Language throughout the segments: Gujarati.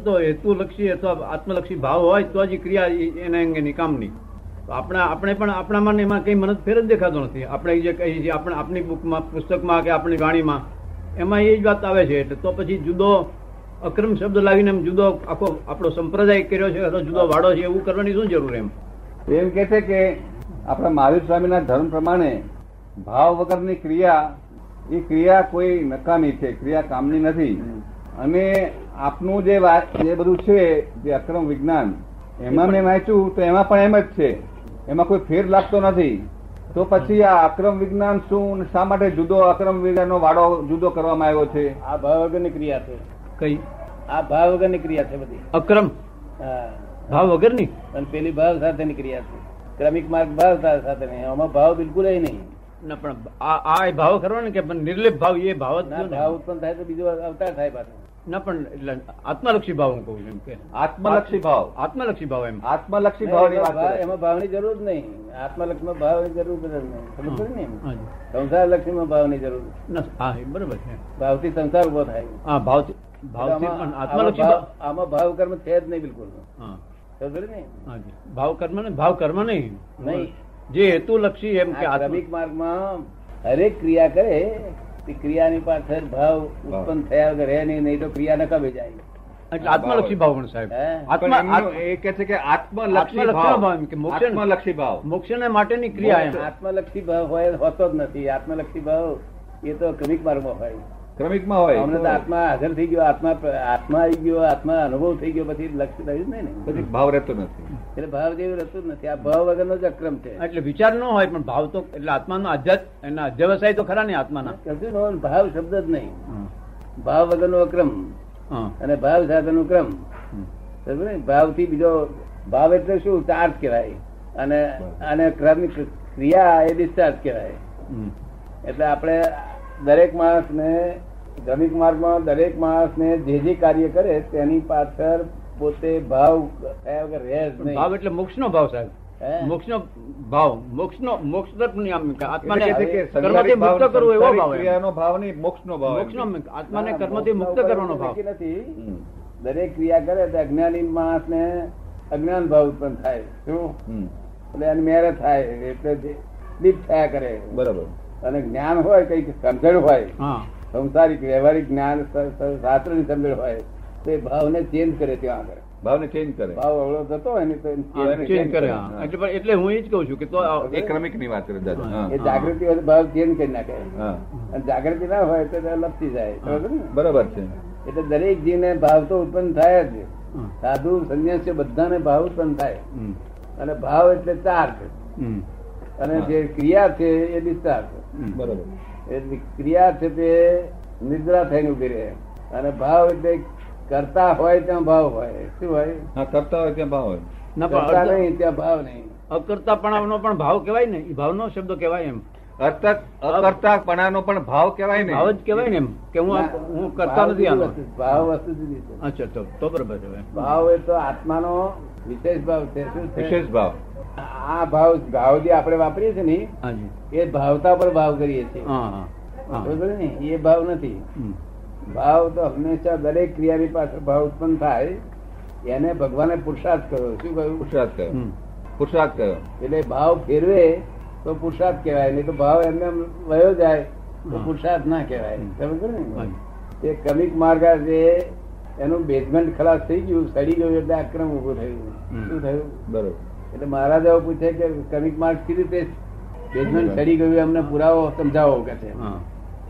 તો હેતુલક્ષી અથવા આત્મલક્ષી ભાવ હોય તો જ ક્રિયા એના અંગેની કામની. આપણા, આપણે પણ આપણામાં એમાં કંઈ મને ફેર જ દેખાતો નથી. આપણે જે કહીએ છીએ, આપણે આપણી બુકમાં, પુસ્તકમાં કે આપણી વાણીમાં, એમાં એ જ વાત આવે છે. એટલે તો પછી જુદો અક્રમ શબ્દ લાવીને એમ જુદો આખો આપણો સંપ્રદાય કર્યો છે, અથવા જુદો વાડો છે, એવું કરવાની શું જરૂર એમ? એમ કે છે કે આપણા મહાવીર સ્વામીના ધર્મ પ્રમાણે ભાવ વગરની ક્રિયા એ ક્રિયા કોઈ નકામી છે, ક્રિયા કામની નથી. અને આપનું જે વાત જે બધું છે જે અક્રમ વિજ્ઞાન એમાં મેં વાંચ્યું તો એમાં પણ એમ જ છે. એમાં કોઈ ફેર લાગતો નથી. તો પછી આ અક્રમ વિજ્ઞાન શું શા માટે જુદો અક્રમ વિજ્ઞાનનો વાડો જુદો કરવામાં આવ્યો છે? આ ભાવ વગરની ક્રિયા છે. કઈ? આ ભાવ વગરની ક્રિયા છે બધી. અક્રમ? ભાવ વગરની? અને પેલી ભાવ સાથેની ક્રિયા છે. ક્રમિક માર્ગ ભાવ સાથે નહીં આમાં ભાવ બિલકુલ નહીં. ના પણ આ આ ભાવ ખરો ને કે પણ નિર્લેપ ભાવ એ ભાવ ના ને. ભાવ ઉત્પન્ન થાય તો બીજો અવતાર થાય પાછો. ના પણ એટલે આત્મલક્ષી ભાવ હું કહું છું એમ કે. આત્મલક્ષી ભાવ. આત્મલક્ષી ભાવ એમ. આત્મલક્ષી ભાવની વાત એમાં ભાવ- એમાં ભાવની જરૂર જ નહીં. આત્મલક્ષમાં ભાવની જરૂર જ નહીં. સમજ પડી ને એમ? હાજી. સંસાર ભાવની જરૂર. હા બરોબર છે. ભાવથી સંસાર ઊભો થાય. હા ભાવથી ભાવથી આમાં- પણ આત્મલક્ષી આમાં ભાવ કર્મ છે જ નહીં બિલકુલ. સમજ ને ભાવ કર્મ ને ભાવ કર્મ નહીં. નહીં. જે હેતુલક્ષી એમ કે ક્રમિક માર્ગમાં હરેક ક્રિયા કરે ક્રિયાની પાછળ ભાવ ઉત્પન્ન થયા વગર રહે નહીં નહીં તો ક્રિયા નકામી જાય. એટલે આત્મલક્ષી ભાવ પણ સાહેબ. આત્મા એ કે છે કે આત્મલક્ષી ભાવ. આત્મલક્ષી ભાવ. મોક્ષને માટેની ક્રિયા એમ. આત્મલક્ષી ભાવ હોય હોતો જ નથી. આત્મલક્ષી ભાવ એ તો ક્રમિક માર્ગમાં હોય. ક્રમિકમાં હોય. અમને આત્મા હાજર થઈ ગયો આત્મા આત્મા આવી ગયો આત્મા અનુભવ થઈ ગયો પછી લક્ષ્ય રહ્યું નહીં ને. પછી ભાવ રહેતો નથી. એટલે ભાવ જેવું રહેતું નથી. આ ભાવ વગરનો જ અક્રમ છે. એટલે વિચાર ન હોય પણ ભાવ તો એટલે આત્માનો અધ્યત એના અધ્યવસાય તો ખરા ને આત્માના. કશું નો ભાવ શબ્દ જ નહીં. ભાવ વગરનો અક્રમ. અને ભાવ સાથેનો ક્રમ. ભાવથી બીજો ભાવ એટલે શું? ચાર્જ કહેવાય. અને અને ક્રમિક ક્રિયા એ ડિસ્ચાર્જ કહેવાય. એટલે આપણે દરેક માણસને ક્રમિક માર્ગમાં દરેક માણસને જે જે કાર્ય કરે તેની પાછળ પોતે ભાવ થયા વગર રહે જ નહીં. ભાવ એટલે મોક્ષનો ભાવ સાહેબ. મોક્ષ નો ભાવ મોક્ષ નો મોક્ષ આત્માને મુક્ત કરવું એવો ભાવ ભાવ નહીં મોક્ષનો ભાવ મોક્ષ નો આત્માને કર્મથી મુક્ત કરવાનો ભાવ. નથી દરેક ક્રિયા કરે તો અજ્ઞાની માણસને અજ્ઞાન ભાવ ઉત્પન્ન થાય. શું? એટલે એની મેરે થાય એટલે જે દીપ થયા કરે. બરોબર. અને જ્ઞાન હોય કંઈક સમજણ હોય હા. સંસારિક વ્યવહારિક જ્ઞાન શાસ્ત્રની સમજણ હોય તો એ ભાવને ચેન્જ કરે ત્યાં આગળ. ભાવને ચેન્જ કરે. ભાવ અવળો થતો હોય ને તો ચેન્જ કરે. એટલે પણ- એટલે હું એ જ કહું છું કે તો એ ક્રમિકની વાત કરે દાદા. એ જાગૃતિ હોય ભાવ ચેન્જ કરી નાખે. અને જાગૃતિ ના હોય તો તે લપસી જાય. બરોબર છે. એટલે દરેક જીવને ભાવ તો ઉત્પન્ન થાય જ. સાધુ સંન્યાસી બધાને ભાવ ઉત્પન્ન થાય. અને ભાવ એટલે ચાર્જ અને જે ક્રિયા છે એ ડિસ્ચાર્જ બરોબર બરાબર. એટલે ક્રિયા છે તે નિદ્રા થઈને ઊભી રહે. અને ભાવ એટલે કરતા હોય ત્યાં ભાવ હોય. શું હોય? હા કરતા હોય ત્યાં ભાવ હોય. કરતા પણ નહીં ત્યાં ભાવ નહીં. અકર્તાપણાનો પણ ભાવ કહેવાય ને. એ ભાવનો શબ્દ કહેવાય એમ. અકર્તાપણાનો પણ ભાવ કહેવાય ને. ભાવ જ કહેવાય ને એમ કે હું હું કરતા નથી આનો. ભાવ વસ્તુ જુદી છે. અચ્છા તો તો બરાબર છે ભાવ એ તો આત્માનો વિશેષ ભાવ છે. શું વિશેષ ભાવ. આ ભાવ ભાવ જે આપણે વાપરીએ છીએ ને એ ભાવતા પર ભાવ કરીએ છીએ. હા હા હા. બરોબર ને? એ ભાવ નથી. ભાવ તો હંમેશા દરેક ક્રિયાની પાછળ ભાવ ઉત્પન્ન થાય એને ભગવાને પુરુષાર્થ કર્યો. શું કહ્યું? પુરુષાર્થ કર્યો. પુરુષાર્થ કર્યો. એટલે ભાવ ફેરવે તો પુરુષાર્થ કહેવાય નહીં તો ભાવ એમને વયો જાય તો. પુરુષાર્થ ના કહેવાય. સમજ ને. એ કમિક માર્ગ છે એનું બેઝમેન્ટ ખલાસ થઈ ગયું સડી ગયું એટલે આક્રમ ઉભું થયું. શું થયું? બરોબર. એટલે મહારાજાઓ પૂછે કે ક્રમિક માર્ગ કઈ રીતે બેઝમેન્ટ ચડી ગયું અમને પુરાવો સમજાવો કે છે.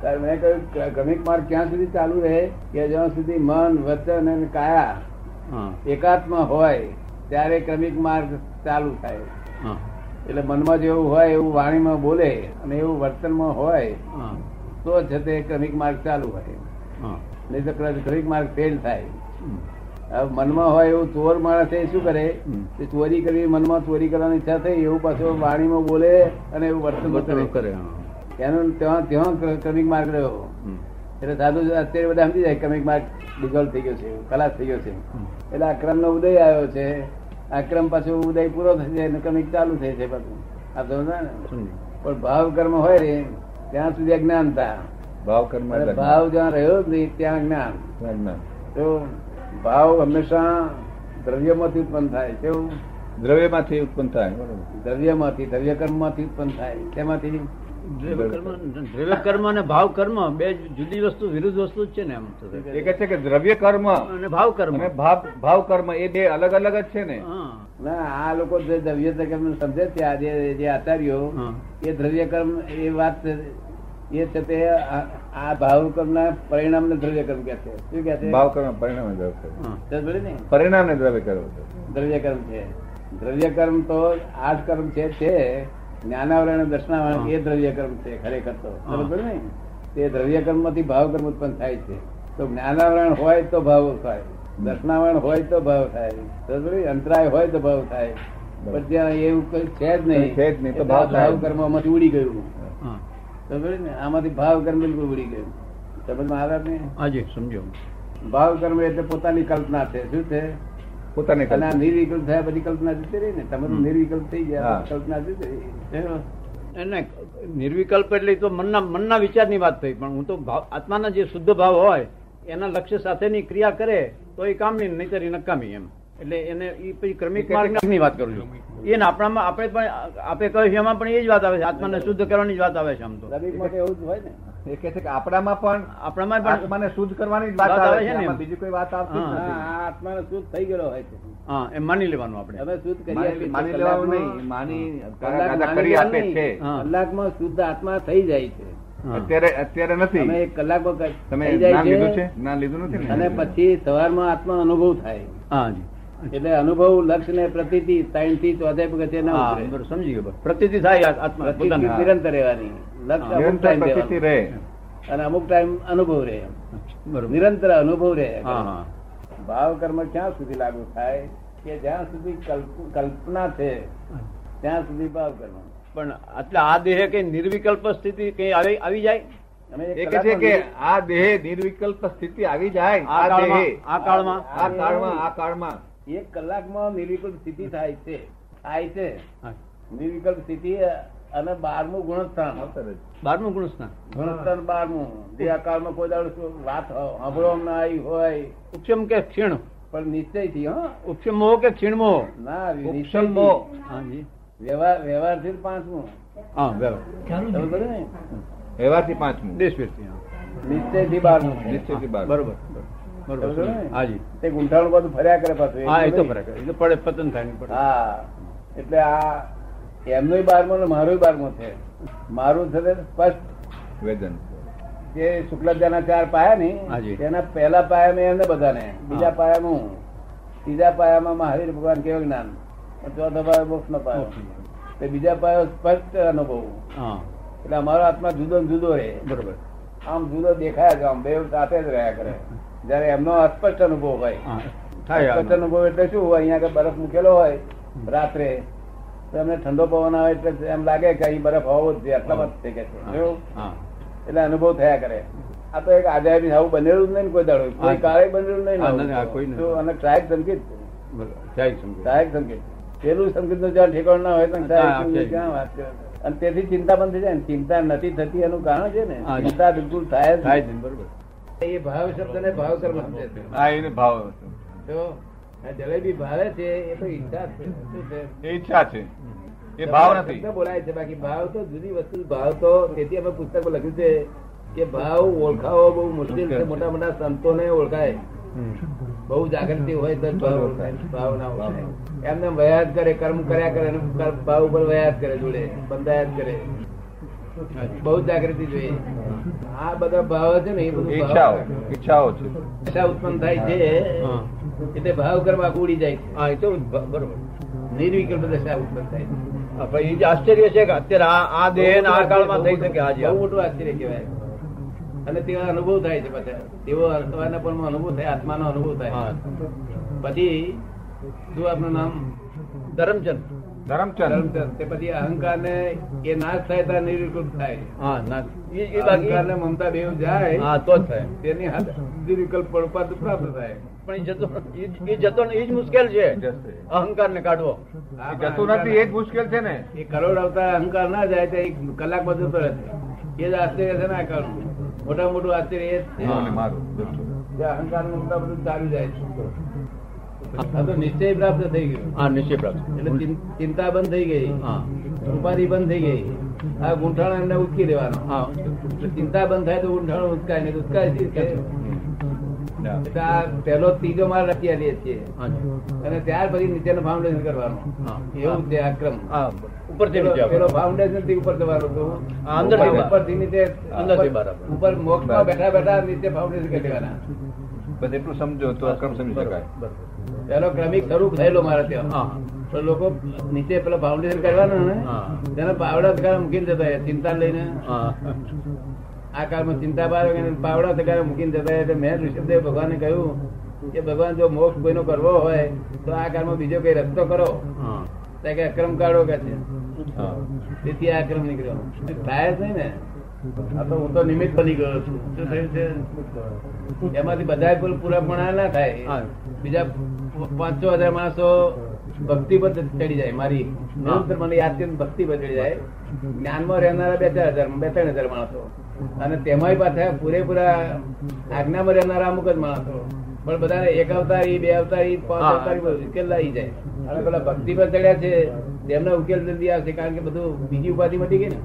ત્યારે મેં કહ્યું ક્રમિક માર્ગ ક્યાં સુધી ચાલુ રહે? કે જ્યાં સુધી મન વચન અને કાયા એકાત્મ હોય ત્યારે ક્રમિક માર્ગ ચાલુ થાય. એટલે મનમાં જેવું હોય એવું વાણીમાં બોલે અને એવું વર્તનમાં હોય હા. તો જ તે ક્રમિક માર્ગ ચાલુ હોય. હા. નહીં તો ક્રમિક માર્ગ ફેલ થાય. મનમાં હોય એવું ચોર માણસ એ શું કરે. તે ચોરી કરવી મનમાં ચોરી કરવાની ઈચ્છા થઈ એવું પાછું વાણીમાં બોલે અને એવું વર્તન કરે. એનું ત્યાં ત્યાં કમિક ક્રમિક માર્ગ રહ્યો. એટલે સાધુ અત્યારે બધા સમજી જાય ક્રમિક માર્ગ ડિઝોલ્વ થઈ ગયો છે ખલાસ થઈ ગયો છે. એટલે આ નો ઉદય આવ્યો છે. આક્રમ ક્રમ પાછો ઉદય પૂરો થઈ અને ક્રમિક ચાલુ થાય છે પાછું. આ સમજો ને? પણ ભાવ કર્મ હોય ને ત્યાં સુધી અજ્ઞાનતા. ભાવ કર્મ ભાવ જ્યાં રહ્યો જ નહીં ત્યાં જ્ઞાન જ્ઞાન. તો ભાવ હંમેશા દ્રવ્યમાંથી ઉત્પન્ન થાય કેવું? દ્રવ્યમાંથી ઉત્પન્ન થાય બરોબર. દ્રવ્યમાંથી દ્રવ્ય કર્મમાંથી ઉત્પન્ન થાય તેમાંથી દ્રવ્ય કર્મ અને ભાવ કર્મ બે જુદી વસ્તુ વિરુદ્ધ વસ્તુ જ છે ને એમ તો. એ કહે છે કે દ્રવ્ય કર્મ અને ભાવ કર્મ અને ભાવ ભાવ કર્મ એ બે અલગ અલગ જ છે ને. ના આ લોકો જે દ્રવ્ય કર્મ સમજે છે આજે જે આચાર્યો એ દ્રવ્ય કર્મ એ વાત છે. એ છે તે આ ભાવકર્મ ના પરિણામ ને દ્રવ્ય કર્મ કે છે. શું કે છે? ભાવકર્મ પરિણામ દ્રવ્ય કર્મ. પરિણામ ને? દ્રવ્ય કર્મ દ્રવ્ય કર્મ છે. દ્રવ્ય કર્મ તો આઠ કર્મ છે તે જ્ઞાનાવરણ દર્શનાવરણ એ દ્રવ્ય કર્મ છે ખરેખર તો. બરોબર ને? તે દ્રવ્ય કર્મમાંથી ભાવ કર્મ ઉત્પન્ન થાય છે. તો જ્ઞાનાવરણ હોય તો ભાવ થાય. દર્શનાવરણ હોય તો ભાવ થાય. અંતરાય હોય તો ભાવ થાય. પણ ત્યાં એવું કઈ છે જ નહીં છે જ નહીં, તો ભાવ ભાવ કર્મમાંથી ઉડી ગયું. આમાંથી ભાવ કર્મ બિલકુલ ઉડી ગયું. સમજમાં આવે ને હાજી સમજો. ભાવ કર્મ એટલે પોતાની કલ્પના છે. શું છે? પોતાની કલ્પના. નિર્વિકલ્પ થયા પછી કલ્પના જતી રહી ને તમે નિર્વિકલ્પ થઈ ગયા કલ્પના જતી રહી? એને નિર્વિકલ્પ એટલે તો મનના મનના વિચારની વાત થઈ પણ હું તો ભાવ આત્માના જે શુદ્ધ ભાવ હોય એના લક્ષ્ય સાથેની ક્રિયા કરે તો એ કામની નહીતર એ નકામી એમ. એટલે એને એ પછી ક્રમિક માર્ગની વાત કરું છું. એને આપણામાં આપણે પણ આપે કહ્યું છે એમાં પણ એ જ વાત આવે છે આત્માને શુદ્ધ કરવાની જ વાત આવે છે આમ તો. માટે એવું જ હોય ને. એ કહે છે કે આપણામાં પણ આપણામાં પણ આત્માને શુદ્ધ કરવાની જ વાત આવે છે ને બીજી કોઈ વાત આવતી જ હા. હા, નથી આત્માને શુદ્ધ થઈ ગયેલો હોય છે. હા એમ માની લેવાનું આપણે. અમે શુદ્ધ કરી માની. લેવાનું નહીં માની કલાક કરી આપે છે. કલાકમાં શુદ્ધ આત્મા થઈ જાય છે. અત્યારે અત્યારે નથી. તમે એક કલાકમાં તમે જ્ઞાન લીધું છે છે? જ્ઞાન લીધું નથી અને પછી સવારમાં આત્મા અનુભવ થાય. હા જી. એટલે અનુભવ લક્ષ ને પ્રતિથી ત્રણથી ચોથે પગથે ના સમજી ગયો. પ્રતિથી થાય આત્મા નિરંતર રહેવાની. લક્ષ અમુક ટાઈમ રહે. અને અમુક ટાઈમ અનુભવ રહે. નિરંતર અનુભવ રહે. ભાવ કર્મ ક્યાં સુધી લાગુ થાય? કે જ્યાં સુધી કલ્પના છે ત્યાં સુધી ભાવ કર્મ પણ એટલે આ દેહ કઈ નિર્વિકલ્પ સ્થિતિ કઈ આવી જાય? એ છે કે આ દેહ નિર્વિકલ્પ સ્થિતિ આવી જાય આ દેહે. આ કાળમાં? આ કાળમાં આ કાળમાં. એક કલાકમાં નિર્વિકલ્પ સ્થિતિ થાય છે. થાય છે. નિર્વિકલ્પ સ્થિતિ અને બારમું ગુણસ્થાન. બારમું ગુણસ્થાન. ગુણસ્થાન બારમું. જે આ કોઈ દાડો વાત સાંભળવા ના આવી હોય. ઉપશમ કે ક્ષીણ? પણ નિશ્ચયથી હા. ઉપશમ મોહ કે ક્ષીણ મોહ ના ઉપશમ મોહ. હા જી. વ્યવહારથી પાંચમું. હા. વ્યવહાર વ્યવહારથી પાંચમું. દેશ વ્યક્તિ હા. નિશ્ચયથી બારમું. નિશ્ચયથી બાર. બરોબર. બરોબર ને? તે ગુંઠાણ બધું ફર્યા કરે પાછું હા એ તો ફર્યા કરે એ તો પડે પતન થાય પડે. હા એટલે આ એમનો બારમો ને મારો બારમો છે. મારું છે સ્પષ્ટ વેદન. જે શુક્લાચાર્યના ચાર પાયા ને તેના પહેલા પાયા મેં એમને બધાને બીજા પાયામાં હું ત્રીજા પાયામાં મહાવીર ભગવાન કેવું જ્ઞાન ચોથો પાયો. મોક્ષ નો પાયો. તે બીજા પાયો સ્પષ્ટ અનુભવ. એટલે અમારો આત્મા જુદો જુદો રહે બરોબર. આમ જુદો દેખાય છે આમ બે સાથે જ રહ્યા કરે. જયારે એમનો અસ્પષ્ટ અનુભવ હોય. અસ્પષ્ટ અનુભવ એટલે શું અહીંયા બરફ મૂકેલો હોય રાત્રે. તો એમને ઠંડો પવન આવે એટલે એમ લાગે કે અહીં બરફ હોવો જ જોઈએ આટલા મત થઈ ગયા છે. એટલે અનુભવ થયા કરે. આ તો એક આઝાદી આવું બનેલું જ નહીં કોઈ દાડો. કોઈ. કાળે બનેલું નહીં અને ટ્રાયક સંકેત. ટ્રાયક સંકેત. પેલું સંકેતનું જ્યાં ઠેકાણ ના હોય તો સહાયક હા, સંકેત છે. ક્યાં વાત કરે? અને તેથી ચિંતા બંધ થઈ જાય ને. ચિંતા નથી થતી એનું કારણ છે ને. ચિંતા બિલકુલ થાય જ થાય. બરોબર. એ ભાવ શબ્દ ને ભાવ કર્મ સમજે છે. આ એને ભાવ તો જલેબી ભાવે છે એ તો ઈચ્છા છે. એ ઈચ્છા છે. એ ભાવ નથી. બોલાય છે. બાકી ભાવ તો જુદી વસ્તુ ભાવ તો તેથી અમે પુસ્તકમાં લખ્યું છે કે ભાવ ઓળખાવો બહુ મુશ્કેલ છે. મોટા મોટા સંતોને ઓળખાય. બહુ જાગૃતિ હોય તો જ ભાવ ના ઓળખાય એમને વયાદ કરે કર્મ કર્યા કરે ભાવ ઉપર વયાદ કરે જોડે બંધાયાત કરે. બહુ જાગૃતિ જોઈએ. આ બધા ભાવ છે ને એ બધું ઈચ્છાઓ ઈચ્છાઓ છે. ઈચ્છા ઉત્પન્ન થાય છે એટલે ભાવ કર્મ આખું ઉડી જાય છે. હા એ તો બરોબર. નિર્વિકલ્પ દશા ઉત્પન્ન થાય છે. એ જે આશ્ચર્ય છે કે અત્યારે આ દેહ આ કાળમાં થઈ શકે આજે. બહુ મોટું આશ્ચર્ય કહેવાય. અને તેવો અનુભવ થાય છે બધા તેવો સવારના પણ અનુભવ થાય આત્માનો અનુભવ થાય. પછી શું આપનું નામ ધરમચંદ. ધરમચંદ. તે પછી અહંકાર ને એ નાશ થાય તો નિર્વિકલ્પ થાય. અહંકાર ને મમતા બેવ જાય હા તો થાય. તેની હાથ નિર્વિકલ્પ પડપા પ્રાપ્ત થાય. પણ એ જતો એ જ- જતો ને એ જ મુશ્કેલ છે. અહંકાર ને કાઢવો. જતો નથી એ જ મુશ્કેલ છે ને. એ કરોડ આવતા અહંકાર ના જાય તો એક બધું જતો રહે. એ જ આશ્ચર્ય છે ને આ કાળનું મોટા મોટું આશ્ચર્ય અહંકાર મુક્ત બધું ચાલુ જાય આ તો નિશ્ચય પ્રાપ્ત થઈ ગયું. હા નિશ્ચય પ્રાપ્ત. એટલે ચિંતા બંધ થઈ ગઈ. ઉપાધિ બંધ થઈ ગઈ. આ ગુંઠાણો એમને ઉચકી દેવાનો. હા. ચિંતા બંધ થાય તો ગુંઠાણો ઉચકાય નહીં ઉચકાય આ પેલો ત્રીજો માર રચી આવીએ છીએ અને ત્યાર પછી નીચેનો ફાઉન્ડેશન કરવાનો. એવું છે આ ક્રમ. હા ઉપરથી નીચે પેલો- પેલો ફાઉન્ડેશનથી ઉપર જવાનું હતું હા, ઉપરથી નીચે અંદરથી બહાર આવવાનું. ઉપર મોક્ષમાં બેઠા બેઠા નીચે ફાઉન્ડેશન કરી દેવાના. બસ એટલું સમજો તો અક્રમ સમજી શકાય. પેલો ક્રમિક શરૂ થયેલો મારે ત્યાં. તો લોકો નીચે પેલો ફાઉન્ડેશન કરવાનું ને હા. તેના પાવડા તગારા મૂકીને જતા ચિંતા લઈને. આ કાળમાં ચિંતા બાર પાવડા તગારા મૂકીને જતા એટલે મેં ઋષભદેવ ભગવાને કહ્યું કે ભગવાન જો મોક્ષ કોઈનો કરવો હોય તો આ કાળમાં બીજો કઈ રસ્તો કરો. કે અક્રમ કાઢો કે છે? તેથી આ અક્રમ નીકળ્યો. થાય નહીં ને આ તો હું તો નિમિત્ત બની ગયો છું. શું થયું છે? એમાંથી બધા કુલ પૂરા પણ ના થાય. બીજા પાંચસો હજાર માણસો ભક્તિ પર ચડી જાય. મારી નિરંતર મને યાદ કરીને ભક્તિ પર ચડી જાય. જ્ઞાનમાં રહેનારા બે ચાર હજાર બે ત્રણ હજાર માણસો. અને તેમાંય પાછા પૂરેપૂરા આજ્ઞામાં રહેનારા અમુક જ માણસો. પણ બધાને એક અવતારી બે અવતારી પાંચ. અવતારી ઉકેલ આવી જાય. અને પેલા ભક્તિ પર ચડ્યા છે તેમના ઉકેલ જલ્દી આવશે કારણ કે બધું બીજી ઉપાધિ મટી ગઈ ને.